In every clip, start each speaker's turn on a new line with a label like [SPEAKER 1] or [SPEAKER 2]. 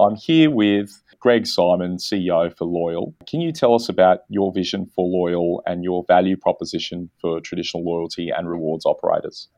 [SPEAKER 1] I'm here with Greg Simon, CEO for Loyyal. Can you tell us about your vision for Loyyal and your value proposition for traditional loyalty and rewards operators?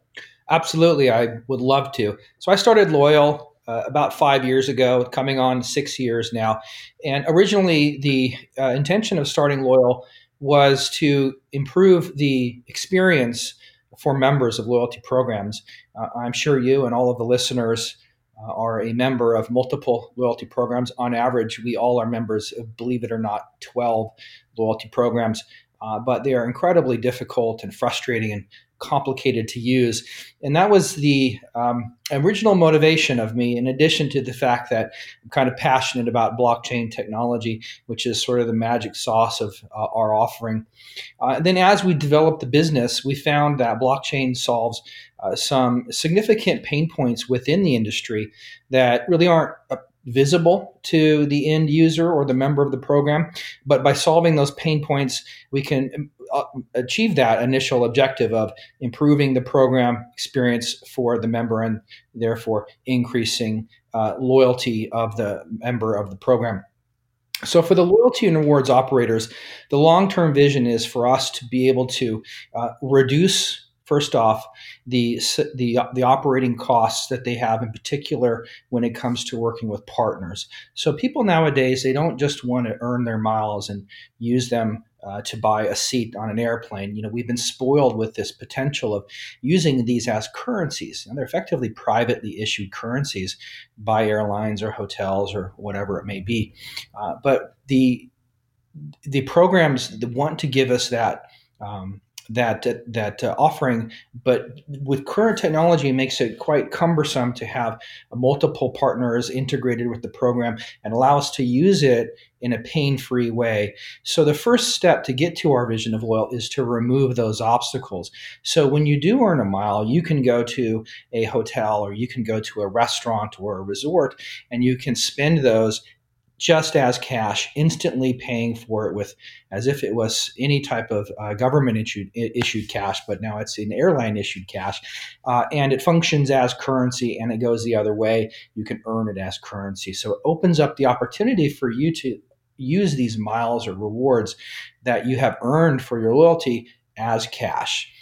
[SPEAKER 2] Absolutely, I would love to. So I started Loyyal uh, about five years ago, coming on six years now. And originally, the uh, intention of starting Loyyal was to improve the experience for members of loyalty programs. Uh, I'm sure you and all of the listeners uh, are a member of multiple loyalty programs. On average, we all are members of, believe it or not, 12 loyalty programs. Uh, but they are incredibly difficult and frustrating and complicated to use. And that was the um, original motivation of me, in addition to the fact that I'm kind of passionate about blockchain technology, which is sort of the magic sauce of uh, our offering. Uh, then, as we developed the business, we found that blockchain solves uh, some significant pain points within the industry that really aren't uh, visible to the end user or the member of the program. But by solving those pain points, we can uh, achieve that initial objective of improving the program experience for the member and therefore increasing uh, loyalty of the member of the program. So, for the loyalty and rewards operators, the long term vision is for us to be able to uh, reduce First off, the, the, the operating costs that they have, in particular when it comes to working with partners. So people nowadays, they don't just want to earn their miles and use them uh, to buy a seat on an airplane. You know, we've been spoiled with this potential of using these as currencies, and they're effectively privately issued currencies by airlines or hotels or whatever it may be. Uh, but the the programs want to give us that um, that that uh, offering, but with current technology, it makes it quite cumbersome to have multiple partners integrated with the program and allow us to use it in a pain-free way. So the first step to get to our vision of Loyyal is to remove those obstacles. So when you do earn a mile, you can go to a hotel or you can go to a restaurant or a resort and you can spend those just as cash, instantly paying for it with as if it was any type of uh, government issued issued cash, but now it's an airline issued cash, uh, and it functions as currency, and it goes the other way. You can earn it as currency, so it opens up the opportunity for you to use these miles or rewards that you have earned for your loyalty as cash.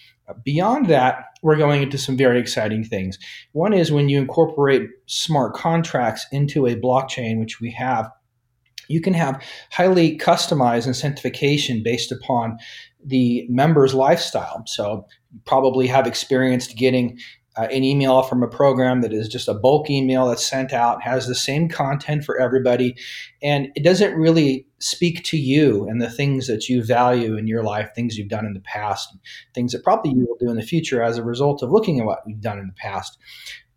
[SPEAKER 2] Beyond that, we're going into some very exciting things. One is when you incorporate smart contracts into a blockchain, which we have you can have highly customized incentivization based upon the member's lifestyle. So, you probably have experienced getting uh, an email from a program that is just a bulk email that's sent out, has the same content for everybody, and it doesn't really speak to you and the things that you value in your life, things you've done in the past, things that probably you will do in the future as a result of looking at what you've done in the past.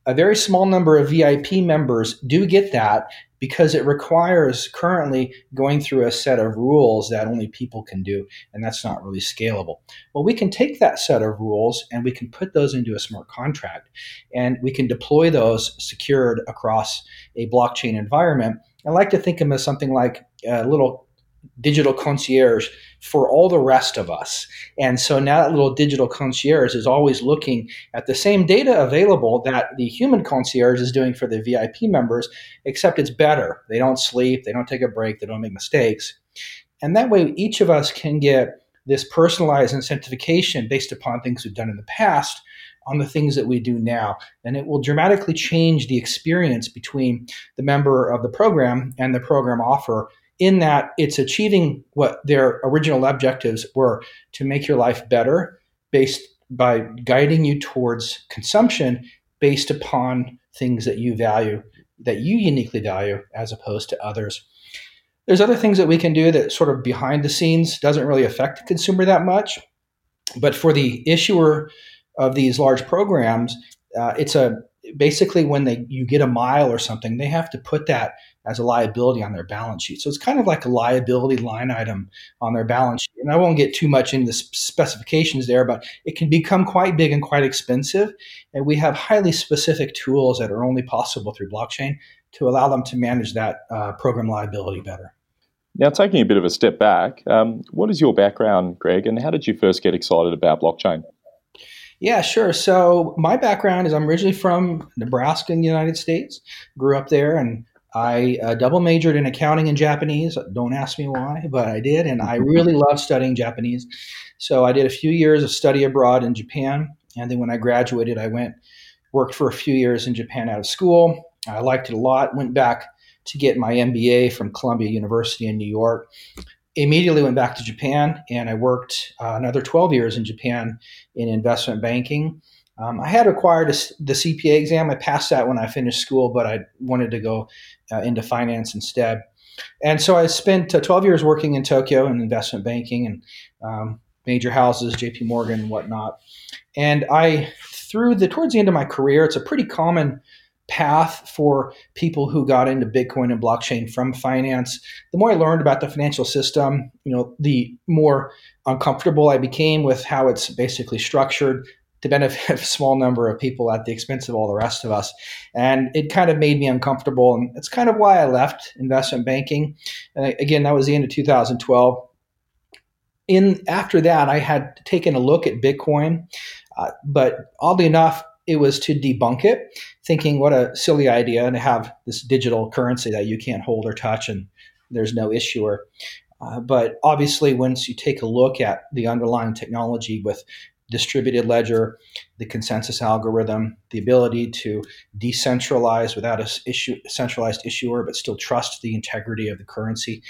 [SPEAKER 2] A very small number of VIP members do get that, because it requires currently going through a set of rules that only people can do, and that's not really scalable. Well, we can take that set of rules and we can put those into a smart contract, and we can deploy those secured across a blockchain environment. I like to think of them as something like a little digital concierge for all the rest of us. And so now that little digital concierge is always looking at the same data available that the human concierge is doing for the VIP members, except it's better. They don't sleep, they don't take a break, they don't make mistakes. And that way, each of us can get this personalized incentivization based upon things we've done in the past on the things that we do now. And it will dramatically change the experience between the member of the program and the program offer in that it's achieving what their original objectives were to make your life better based by guiding you towards consumption based upon things that you value that you uniquely value as opposed to others. There's other things that we can do that sort of behind the scenes doesn't really affect the consumer that much but for the issuer of these large programs uh, it's a basically when they you get a mile or something they have to put that as a liability on their balance sheet so it's kind of like a liability line item on their balance sheet and i won't get too much into the specifications there but it can become quite big and quite expensive and we have highly specific tools that are only possible through blockchain to allow them to manage that uh, program liability better
[SPEAKER 1] now taking a bit of a step back um, what is your background greg and how did you first get excited about blockchain
[SPEAKER 2] yeah, sure. So my background is I'm originally from Nebraska in the United States. Grew up there and I uh, double majored in accounting and Japanese. Don't ask me why, but I did, and I really loved studying Japanese. So I did a few years of study abroad in Japan, and then when I graduated, I went worked for a few years in Japan out of school. I liked it a lot. Went back to get my MBA from Columbia University in New York. Immediately went back to Japan, and I worked uh, another 12 years in Japan in investment banking um, I had acquired a, the CPA exam. I passed that when I finished school, but I wanted to go uh, into finance instead. And so I spent uh, 12 years working in Tokyo in investment banking and um, major houses, JP Morgan and whatnot. And I, through the towards the end of my career, it's a pretty common path for people who got into Bitcoin and blockchain from finance. The more I learned about the financial system, you know, the more uncomfortable I became with how it's basically structured to benefit a small number of people at the expense of all the rest of us. And it kind of made me uncomfortable. And that's kind of why I left investment banking. And again, that was the end of 2012. In after that, I had taken a look at Bitcoin, uh, but oddly enough, it was to debunk it, thinking what a silly idea to have this digital currency that you can't hold or touch and there's no issuer. Uh, but obviously, once you take a look at the underlying technology with distributed ledger, the consensus algorithm, the ability to decentralize without a issue, centralized issuer, but still trust the integrity of the currency.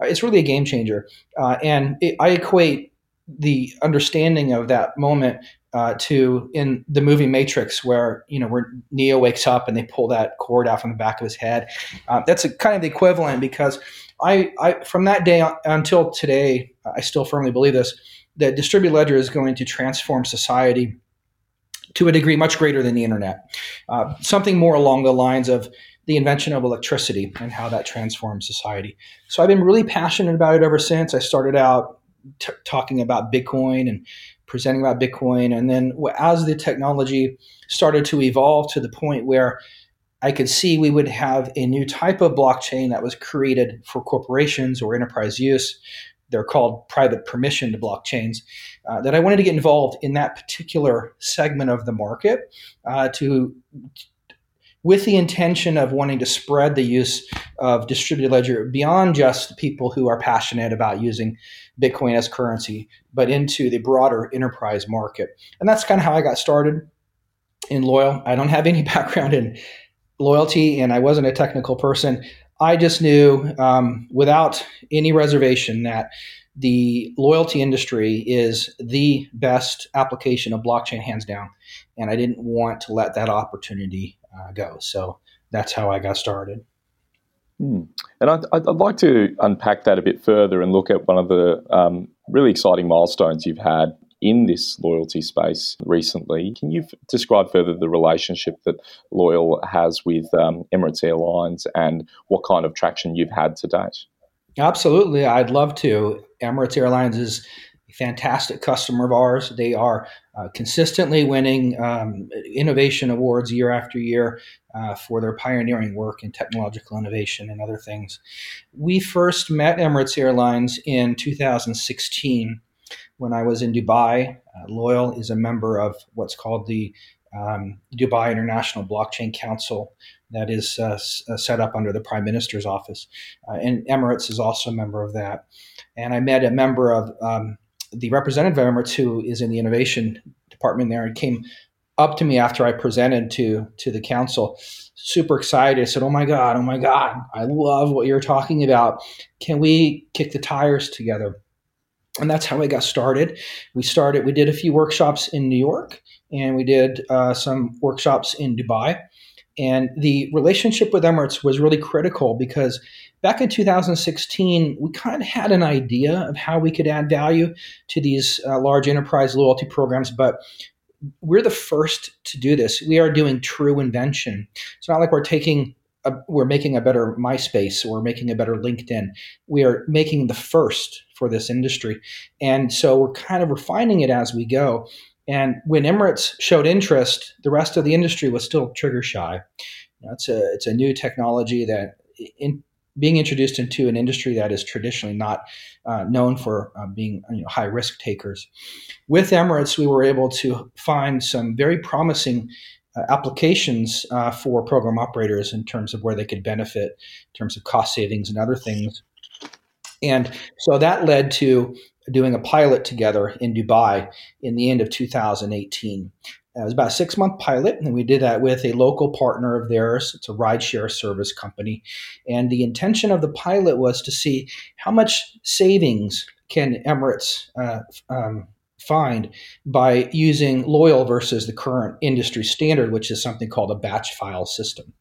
[SPEAKER 2] Uh, it's really a game changer. Uh, and it, I equate the understanding of that moment uh, to in the movie Matrix, where you know where Neo wakes up and they pull that cord out from the back of his head. Uh, that's a, kind of the equivalent because I, I from that day until today, I still firmly believe this that distributed ledger is going to transform society to a degree much greater than the internet. Uh, something more along the lines of the invention of electricity and how that transforms society. So I've been really passionate about it ever since. I started out t- talking about Bitcoin and presenting about Bitcoin. And then as the technology started to evolve to the point where I could see we would have a new type of blockchain that was created for corporations or enterprise use they're called private permission to blockchains, uh, that I wanted to get involved in that particular segment of the market uh, to with the intention of wanting to spread the use of distributed ledger beyond just people who are passionate about using Bitcoin as currency, but into the broader enterprise market. And that's kind of how I got started in Loyyal. I don't have any background in loyalty and I wasn't a technical person. I just knew um, without any reservation that the loyalty industry is the best application of blockchain, hands down. And I didn't want to let that opportunity uh, go. So that's how I got started.
[SPEAKER 1] Hmm. And I'd, I'd, like to unpack that a bit further and look at one of the um, really exciting milestones you've had in this loyalty space recently. Can you f- describe further the relationship that Loyyal has with um, Emirates Airlines and what kind of traction you've had to date?
[SPEAKER 2] Absolutely, I'd love to. Emirates Airlines is a fantastic customer of ours. They are uh, consistently winning um, innovation awards year after year uh, for their pioneering work in technological innovation and other things. We first met Emirates Airlines in 2016 when I was in Dubai. Uh, Loyyal is a member of what's called the um, Dubai International Blockchain Council that is uh, s- uh, set up under the Prime Minister's office. Uh, and Emirates is also a member of that. And I met a member of um, the representative of Emirates who is in the innovation department there and came up to me after I presented to to the council, super excited. Said, "Oh my god, oh my god, I love what you're talking about. Can we kick the tires together?" And that's how I got started. We started, we did a few workshops in New York and we did uh, some workshops in Dubai. And the relationship with Emirates was really critical because back in 2016, we kind of had an idea of how we could add value to these uh, large enterprise loyalty programs, but we're the first to do this. We are doing true invention. It's not like we're taking a, we're making a better MySpace or making a better LinkedIn. We are making the first for this industry. And so we're kind of refining it as we go. And when Emirates showed interest, the rest of the industry was still trigger shy. It's a it's a new technology that in, being introduced into an industry that is traditionally not uh, known for uh, being you know, high risk takers. With Emirates, we were able to find some very promising applications uh, for program operators in terms of where they could benefit, in terms of cost savings and other things. And so that led to doing a pilot together in Dubai in the end of 2018. It was about a six month pilot, and we did that with a local partner of theirs. It's a rideshare service company. And the intention of the pilot was to see how much savings can Emirates uh, um, find by using Loyyal versus the current industry standard, which is something called a batch file system.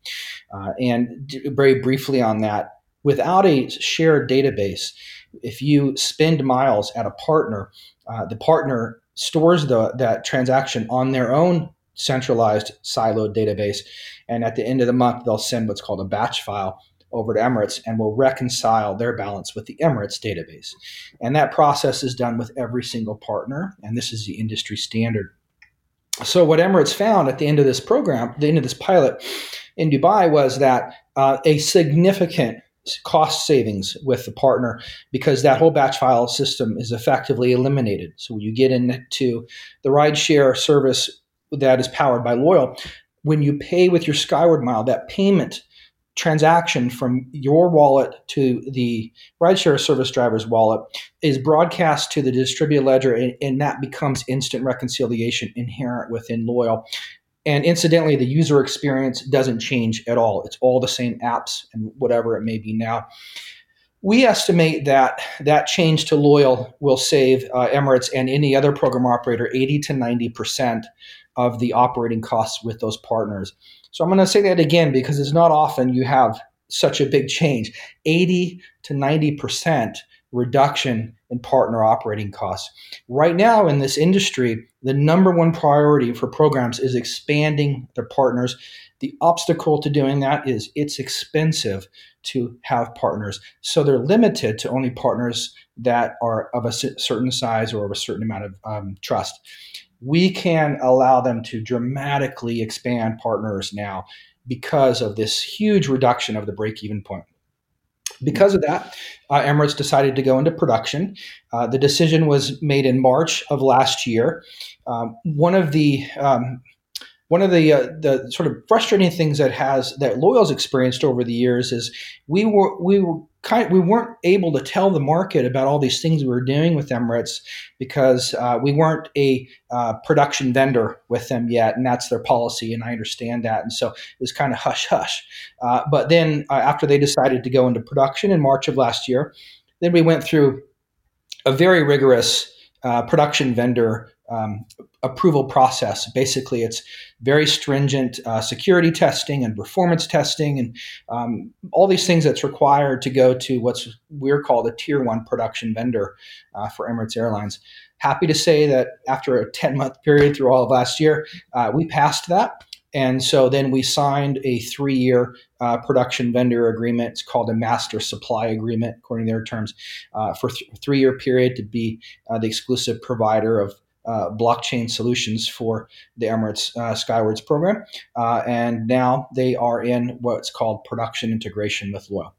[SPEAKER 2] Uh, and very briefly on that, without a shared database, if you spend miles at a partner, uh, the partner stores the, that transaction on their own centralized siloed database. And at the end of the month, they'll send what's called a batch file over to Emirates and will reconcile their balance with the Emirates database. And that process is done with every single partner. And this is the industry standard. So, what Emirates found at the end of this program, the end of this pilot in Dubai, was that uh, a significant cost savings with the partner because that whole batch file system is effectively eliminated. So when you get into the rideshare service that is powered by Loyyal, when you pay with your Skyward Mile, that payment transaction from your wallet to the rideshare service driver's wallet is broadcast to the distributed ledger, and, and that becomes instant reconciliation inherent within Loyyal. And incidentally, the user experience doesn't change at all. It's all the same apps and whatever it may be now. We estimate that that change to Loyyal will save uh, Emirates and any other program operator 80 to 90% of the operating costs with those partners. So I'm going to say that again because it's not often you have such a big change 80 to 90% reduction in partner operating costs. Right now in this industry, the number one priority for programs is expanding their partners. The obstacle to doing that is it's expensive to have partners. So they're limited to only partners that are of a certain size or of a certain amount of um, trust. We can allow them to dramatically expand partners now because of this huge reduction of the break even point. Because of that, uh, Emirates decided to go into production. Uh, the decision was made in March of last year. Um, one of the um, one of the uh, the sort of frustrating things that has that Loyyal's experienced over the years is we were we were kind we weren't able to tell the market about all these things we were doing with Emirates because uh, we weren't a uh, production vendor with them yet, and that's their policy, and I understand that, and so it was kind of hush hush. Uh, but then uh, after they decided to go into production in March of last year, then we went through a very rigorous uh, production vendor um, approval process. Basically, it's very stringent uh, security testing and performance testing and um, all these things that's required to go to what's we're called a tier one production vendor uh, for Emirates Airlines. Happy to say that after a 10 month period through all of last year, uh, we passed that. And so then we signed a three year uh, production vendor agreement. It's called a master supply agreement, according to their terms, uh, for th- a three year period to be uh, the exclusive provider of uh, blockchain solutions for the Emirates uh, Skywards program. Uh, and now they are in what's called production integration with Loyyal.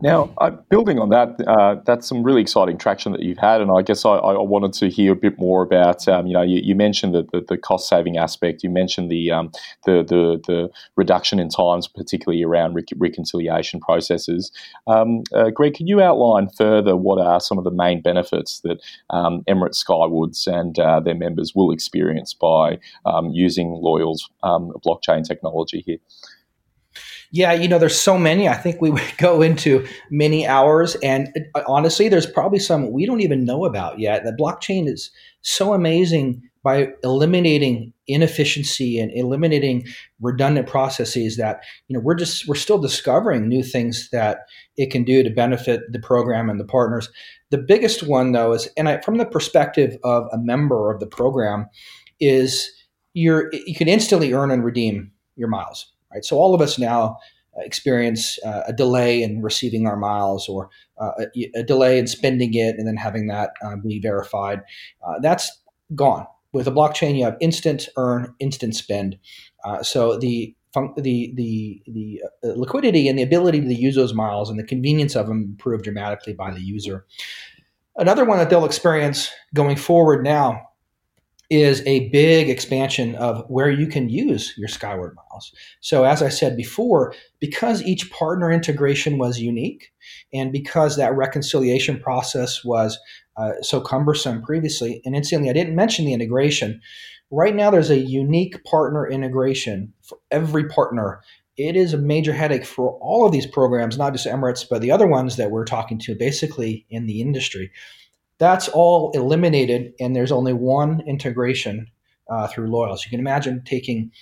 [SPEAKER 1] Now, uh, building on that, uh, that's some really exciting traction that you've had, and I guess I, I wanted to hear a bit more about. Um, you know, you, you mentioned the, the, the, cost saving aspect. You mentioned the, um, the, the the reduction in times, particularly around rec- reconciliation processes. Um, uh, Greg, can you outline further what are some of the main benefits that um, Emirates Skywards and uh, their members will experience by um, using Loyyal's um, blockchain technology here?
[SPEAKER 2] Yeah, you know, there's so many. I think we would go into many hours, and uh, honestly, there's probably some we don't even know about yet. The blockchain is so amazing by eliminating inefficiency and eliminating redundant processes that you know we're just we're still discovering new things that it can do to benefit the program and the partners the biggest one though is and I, from the perspective of a member of the program is you're you can instantly earn and redeem your miles right? So all of us now uh, experience uh, a delay in receiving our miles or uh, a, a, delay in spending it and then having that uh, be verified. Uh, that's gone. With a blockchain, you have instant earn, instant spend. Uh, so the the the the liquidity and the ability to use those miles and the convenience of them improved dramatically by the user. Another one that they'll experience going forward now is a big expansion of where you can use your Skyward miles. So, as I said before, because each partner integration was unique and because that reconciliation process was uh, so cumbersome previously, and incidentally, I didn't mention the integration. Right now, there's a unique partner integration for every partner. It is a major headache for all of these programs, not just Emirates, but the other ones that we're talking to basically in the industry. That's all eliminated, and there's only one integration uh, through Loyyal. So you can imagine taking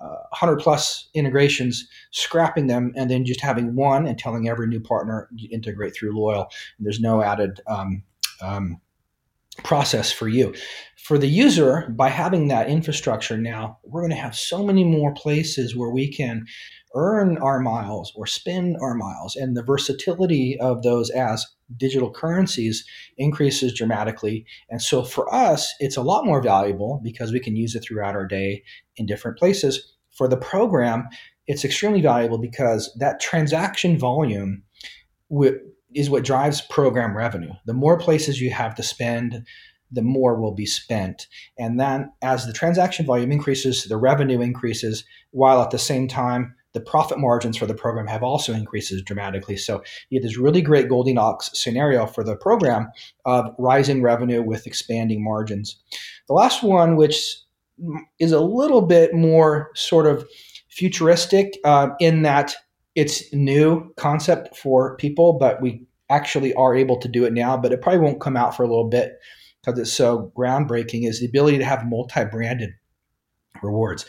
[SPEAKER 2] uh, 100 plus integrations, scrapping them, and then just having one and telling every new partner integrate through Loyyal. And there's no added um, um, process for you. For the user, by having that infrastructure now, we're going to have so many more places where we can earn our miles or spend our miles. And the versatility of those as digital currencies increases dramatically. And so for us, it's a lot more valuable because we can use it throughout our day in different places. For the program, it's extremely valuable because that transaction volume is what drives program revenue. The more places you have to spend, the more will be spent. And then as the transaction volume increases, the revenue increases, while at the same time, the profit margins for the program have also increases dramatically. So you have this really great Goldilocks scenario for the program of rising revenue with expanding margins. The last one, which is a little bit more sort of futuristic uh, in that it's new concept for people, but we actually are able to do it now, but it probably won't come out for a little bit because it's so groundbreaking is the ability to have multi-branded rewards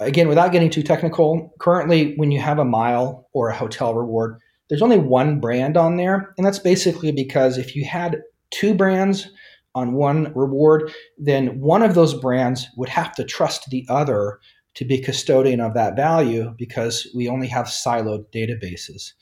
[SPEAKER 2] again, without getting too technical, currently when you have a mile or a hotel reward, there's only one brand on there. And that's basically because if you had two brands on one reward, then one of those brands would have to trust the other to be custodian of that value because we only have siloed databases.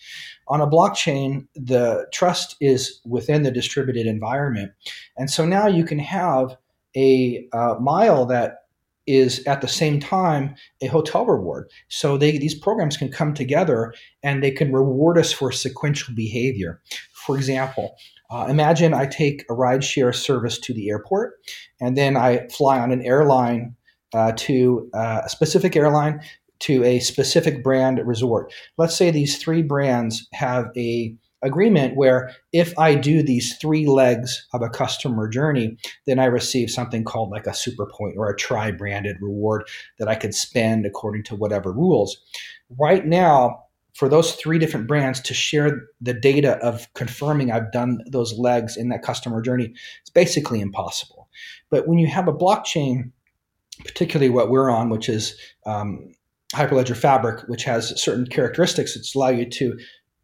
[SPEAKER 2] On a blockchain, the trust is within the distributed environment. And so now you can have a uh, mile that is at the same time a hotel reward. So they, these programs can come together and they can reward us for sequential behavior. For example, uh, imagine I take a rideshare service to the airport and then I fly on an airline uh, to uh, a specific airline to a specific brand resort. Let's say these three brands have a agreement where if I do these three legs of a customer journey, then I receive something called like a super point or a tri branded reward that I could spend according to whatever rules. Right now, for those three different brands to share the data of confirming I've done those legs in that customer journey, it's basically impossible. But when you have a blockchain, particularly what we're on, which is um, Hyperledger Fabric, which has certain characteristics that allow you to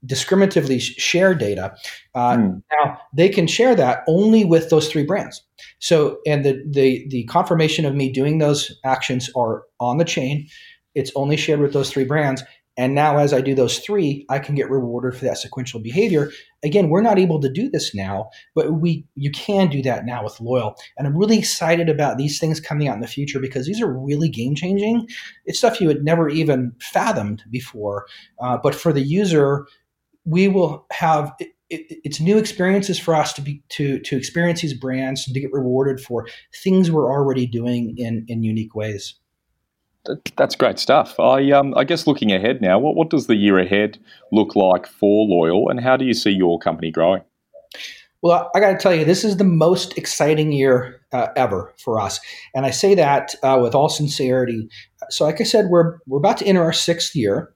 [SPEAKER 2] discriminatively share data. Uh, mm. Now they can share that only with those three brands. So, and the the the confirmation of me doing those actions are on the chain. It's only shared with those three brands. And now, as I do those three, I can get rewarded for that sequential behavior. Again, we're not able to do this now, but we you can do that now with Loyyal. And I'm really excited about these things coming out in the future because these are really game changing. It's stuff you had never even fathomed before. Uh, but for the user, we will have it, it, it's new experiences for us to be to to experience these brands and to get rewarded for things we're already doing in in unique ways.
[SPEAKER 1] That's great stuff. I um, I guess looking ahead now, what what does the year ahead look like for Loyyal, and how do you see your company growing?
[SPEAKER 2] Well, I got to tell you, this is the most exciting year uh, ever for us, and I say that uh, with all sincerity. So, like I said, we're we're about to enter our sixth year,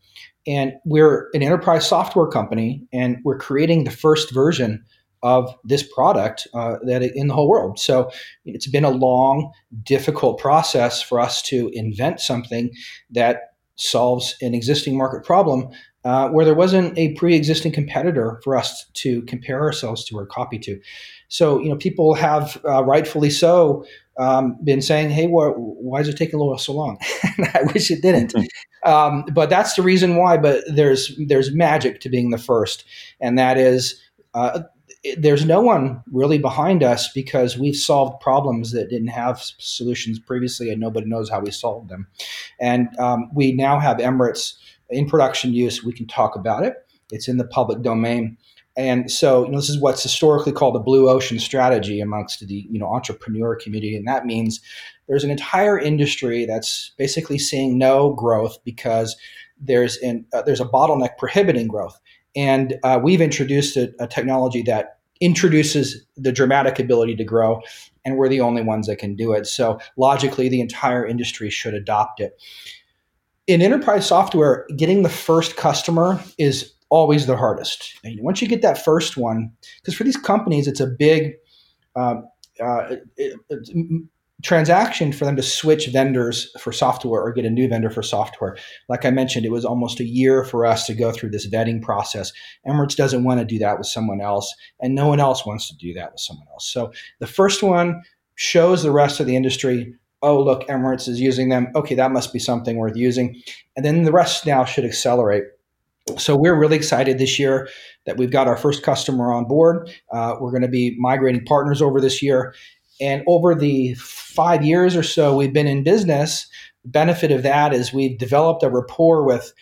[SPEAKER 2] and we're an enterprise software company, and we're creating the first version of this product uh, that in the whole world. So it's been a long, difficult process for us to invent something that solves an existing market problem uh, where there wasn't a pre-existing competitor for us to compare ourselves to or copy to. So you know, people have uh, rightfully so um, been saying, "Hey, wh- why is it taking a little so long?" I wish it didn't. Mm-hmm. Um, but that's the reason why. But there's there's magic to being the first, and that is. Uh, there's no one really behind us because we've solved problems that didn't have solutions previously, and nobody knows how we solved them. And um, we now have Emirates in production use. We can talk about it. It's in the public domain. And so, you know, this is what's historically called a blue ocean strategy amongst the you know entrepreneur community, and that means there's an entire industry that's basically seeing no growth because there's an, uh, there's a bottleneck prohibiting growth. And uh, we've introduced a, a technology that introduces the dramatic ability to grow, and we're the only ones that can do it. So logically, the entire industry should adopt it. In enterprise software, getting the first customer is always the hardest. And once you get that first one, because for these companies, it's a big uh, uh, it, it, transaction for them to switch vendors for software or get a new vendor for software. Like I mentioned, it was almost a year for us to go through this vetting process. Emirates doesn't want to do that with someone else, and no one else wants to do that with someone else. So the first one shows the rest of the industry. Oh, look, Emirates is using them. Okay, that must be something worth using. And then the rest now should accelerate. So we're really excited this year that we've got our first customer on board. Uh, we're going to be migrating partners over this year. And over the five years or so we've been in business, the benefit of that is we've developed a rapport with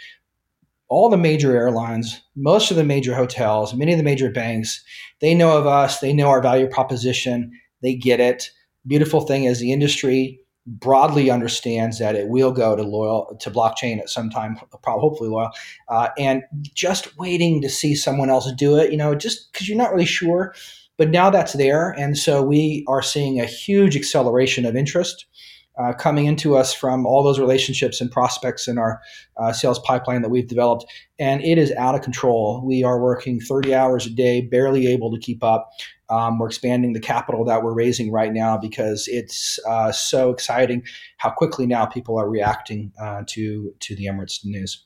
[SPEAKER 2] all the major airlines, most of the major hotels, many of the major banks. They know of us, they know our value proposition, they get it. Beautiful thing is the industry broadly understands that it will go to loyal to blockchain at some time, probably hopefully Loyyal, uh, and just waiting to see someone else do it. You know, just because you're not really sure, but now that's there, and so we are seeing a huge acceleration of interest. Uh, coming into us from all those relationships and prospects in our uh, sales pipeline that we've developed. And it is out of control. We are working 30 hours a day, barely able to keep up. Um, we're expanding the capital that we're raising right now because it's uh, so exciting how quickly now people are reacting uh, to to the Emirates news.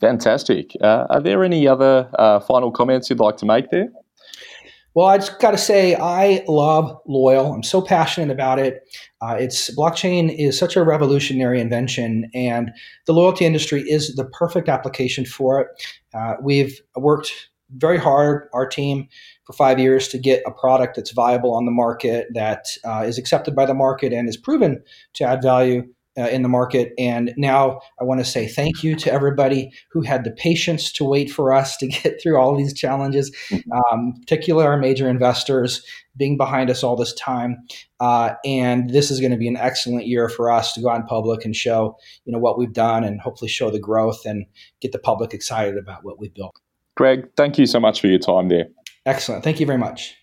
[SPEAKER 1] Fantastic. Uh, are there any other uh, final comments you'd like to make there?
[SPEAKER 2] Well, I just got to say, I love Loyyal. I'm so passionate about it. Uh, it's blockchain is such a revolutionary invention, and the loyalty industry is the perfect application for it. Uh, we've worked very hard, our team, for five years to get a product that's viable on the market, that uh, is accepted by the market, and is proven to add value uh, in the market. And now I want to say thank you to everybody who had the patience to wait for us to get through all these challenges, mm-hmm. um, particularly our major investors being behind us all this time. Uh, and this is going to be an excellent year for us to go out in public and show, you know, what we've done and hopefully show the growth and get the public excited about what we've built.
[SPEAKER 1] Greg, thank you so much for your time there.
[SPEAKER 2] Excellent. Thank you very much.